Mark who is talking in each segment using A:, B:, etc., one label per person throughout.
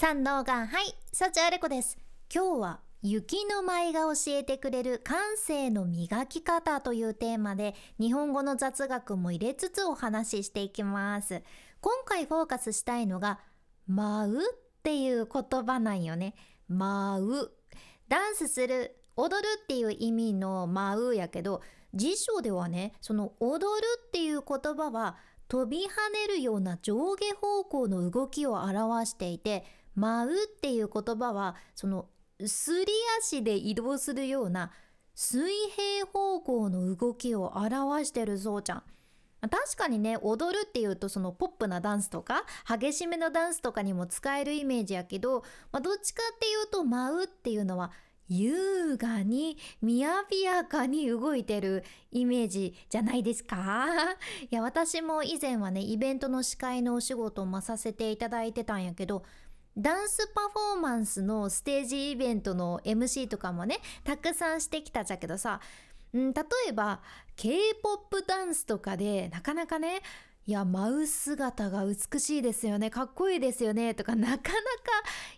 A: 三能がはい幸あれ子です。今日は雪の舞が教えてくれる感性の磨き方というテーマで日本語の雑学も入れつつお話ししていきます。今回フォーカスしたいのが舞うっていう言葉なんよね。舞う。ダンスする踊るっていう意味の舞うやけど辞書ではねその踊るっていう言葉は飛び跳ねるような上下方向の動きを表していて舞うっていう言葉はそのすり足で移動するような水平方向の動きを表してるそうちゃん。確かにね踊るっていうとそのポップなダンスとか激しめのダンスとかにも使えるイメージやけど、まあ、どっちかっていうと舞うっていうのは優雅にみやびやかに動いてるイメージじゃないですか？いや私も以前はねイベントの司会のお仕事をさせていただいてたんやけどダンスパフォーマンスのステージイベントの MC とかもねたくさんしてきたじゃけどさ、うん、例えば K-POP ダンスとかでなかなかねいや舞う姿が美しいですよねかっこいいですよねとかなかなか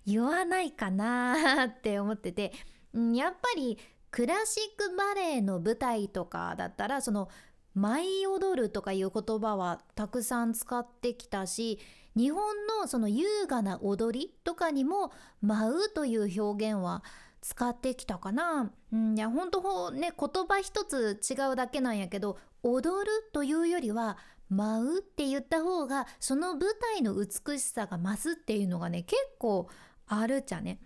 A: 言わないかなって思ってて、うん、やっぱりクラシックバレエの舞台とかだったらその舞い踊るとかいう言葉はたくさん使ってきたし日本のその優雅な踊りとかにも舞うという表現は使ってきたかな。うん、いや本当ね言葉一つ違うだけなんやけど踊るというよりは舞うって言った方がその舞台の美しさが増すっていうのがね結構あるっちゃね。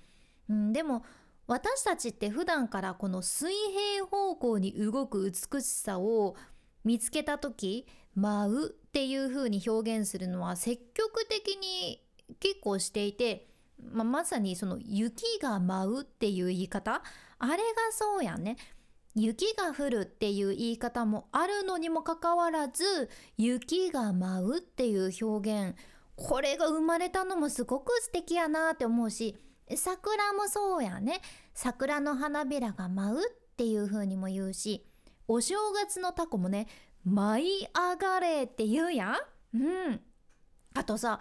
A: うん、でも私たちって普段からこの水平方向に動く美しさを見つけた時舞うっていう風に表現するのは積極的に結構していて、まあ、まさにその雪が舞うっていう言い方。あれがそうやね。雪が降るっていう言い方もあるのにもかかわらず雪が舞うっていう表現。これが生まれたのもすごく素敵やなって思うし桜もそうやね。桜の花びらが舞うっていう風にも言うしお正月のタコもね舞い上がれって言うやん？うん。あとさ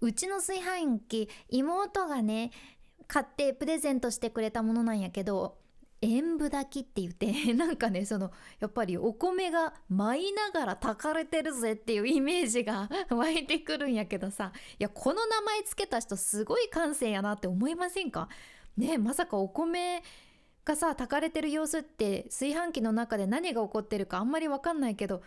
A: うちの炊飯器妹がね買ってプレゼントしてくれたものなんやけど塩分炊きって言って なんかねそのやっぱりお米が舞いながら炊かれてるぜっていうイメージが 湧いてくるんやけどさいやこの名前つけた人すごい感性やなって思いませんか？ねまさかお米がさ炊かれてる様子って炊飯器の中で何が起こってるかあんまり分かんないけど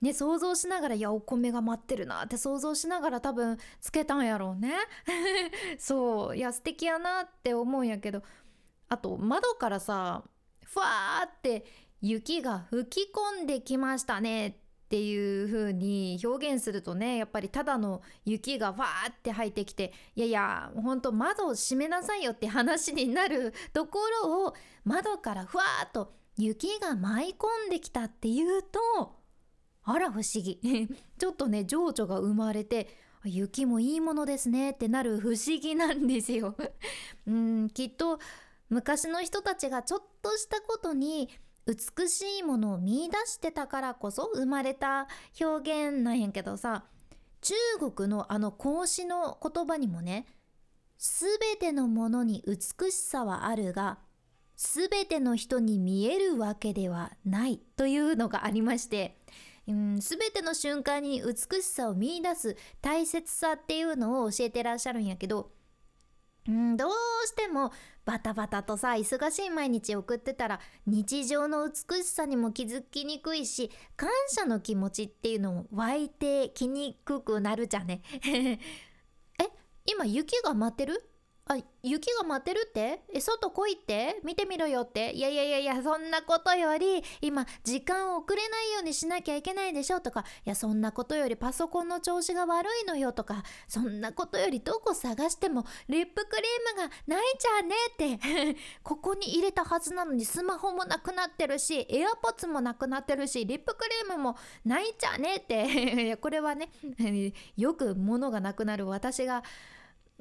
A: ね想像しながらいやお米が待ってるなって想像しながら多分つけたんやろうね。そういや素敵やなって思うんやけどあと窓からさふわーって雪が吹き込んできましたね。っていう風に表現するとねやっぱりただの雪がわーって入ってきていやいやほんと窓を閉めなさいよって話になるところを窓からふわーっと雪が舞い込んできたっていうとあら不思議。ちょっとね情緒が生まれて雪もいいものですねってなる不思議なんですよ。うんきっと昔の人たちがちょっとしたことに美しいものを見いだしてたからこそ生まれた表現なんやけどさ中国のあの孔子の言葉にもね全てのものに美しさはあるが全ての人に見えるわけではないというのがありまして、うん、ての瞬間に美しさを見いだす大切さっていうのを教えてらっしゃるんやけどうん、どうしてもバタバタとさ忙しい毎日送ってたら日常の美しさにも気づきにくいし感謝の気持ちっていうのも湧いてきにくくなるじゃね。え今雪が舞ってる？あ雪が待ってるって？え外来いって？見てみろよって？いやいやいやいやそんなことより今時間を遅れないようにしなきゃいけないでしょとかいやそんなことよりパソコンの調子が悪いのよとかそんなことよりどこ探してもリップクリームがないじゃねって。ここに入れたはずなのにスマホもなくなってるしエアポッツもなくなってるしリップクリームもないじゃねって。これはね よく物がなくなる私が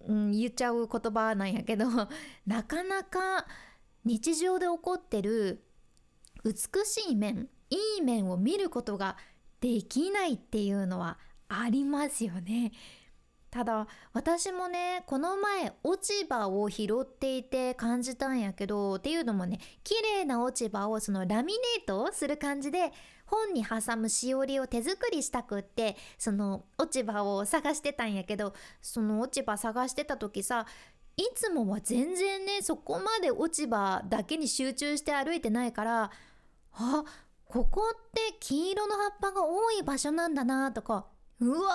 A: うん、言っちゃう言葉なんやけど なかなか日常で起こってる美しい面いい面を見ることができないっていうのはありますよね。ただ私もねこの前落ち葉を拾っていて感じたんやけどっていうのもね綺麗な落ち葉をそのラミネートする感じで本に挟むしおりを手作りしたくってその落ち葉を探してたんやけどその落ち葉探してた時さいつもは全然ねそこまで落ち葉だけに集中して歩いてないからあここって黄色の葉っぱが多い場所なんだなとかうわ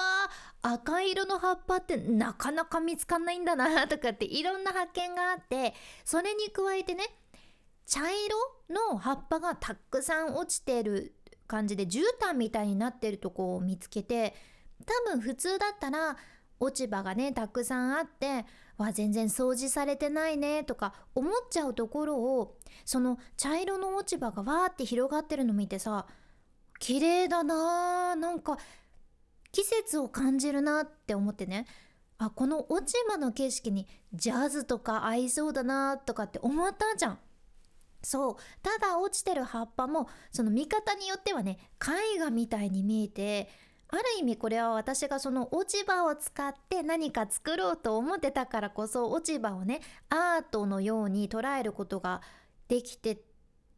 A: 赤色の葉っぱってなかなか見つかんないんだな とかっていろんな発見があってそれに加えてね茶色の葉っぱがたくさん落ちてる感じで絨毯みたいになってるとこを見つけて多分普通だったら落ち葉がねたくさんあってわ全然掃除されてないねとか思っちゃうところをその茶色の落ち葉がわーって広がってるの見てさ綺麗だなーなんか季節を感じるなって思ってねあこの落ち葉の景色にジャズとか合いそうだなとかって思ったじゃん。そうただ落ちてる葉っぱもその見方によってはね絵画みたいに見えてある意味これは私がその落ち葉を使って何か作ろうと思ってたからこそ落ち葉をねアートのように捉えることができて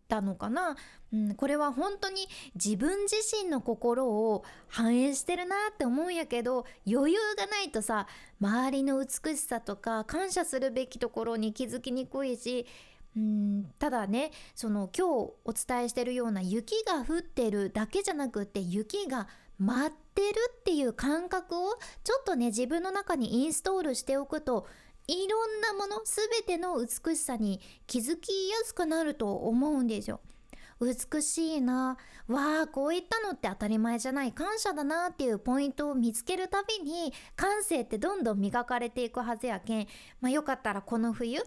A: たのかな、うん、これは本当に自分自身の心を反映してるなって思うんやけど余裕がないとさ周りの美しさとか感謝するべきところに気づきにくいしうんただねその今日お伝えしてるような雪が降ってるだけじゃなくって雪が舞ってるっていう感覚をちょっとね自分の中にインストールしておくといろんなもの全ての美しさに気づきやすくなると思うんですよ。美しいなわあこういったのって当たり前じゃない感謝だなっていうポイントを見つけるたびに感性ってどんどん磨かれていくはずやけん、まあ、よかったらこの冬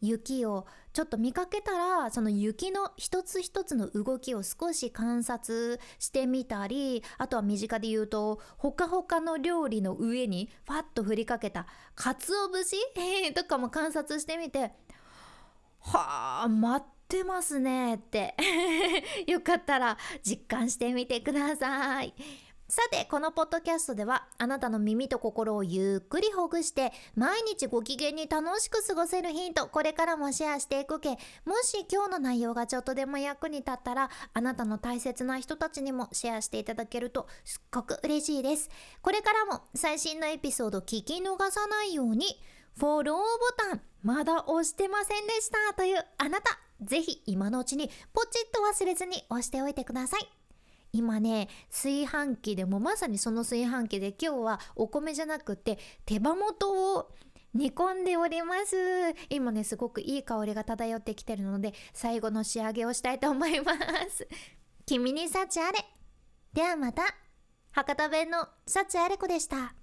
A: 雪をちょっと見かけたらその雪の一つ一つの動きを少し観察してみたりあとは身近で言うとほかほかの料理の上にファッと振りかけた鰹節 とかも観察してみてはあ待ってますねって よかったら実感してみてください。さてこのポッドキャストではあなたの耳と心をゆっくりほぐして毎日ご機嫌に楽しく過ごせるヒントこれからもシェアしていくけ。もし今日の内容がちょっとでも役に立ったらあなたの大切な人たちにもシェアしていただけるとすっごく嬉しいです。これからも最新のエピソード聞き逃さないようにフォローボタンまだ押してませんでしたというあなたぜひ今のうちにポチッと忘れずに押しておいてください。今ね炊飯器でもまさにその炊飯器で今日はお米じゃなくて手羽元を煮込んでおります。今ねすごくいい香りが漂ってきてるので最後の仕上げをしたいと思います。君に幸あれ。ではまた。博多弁の幸あれ子でした。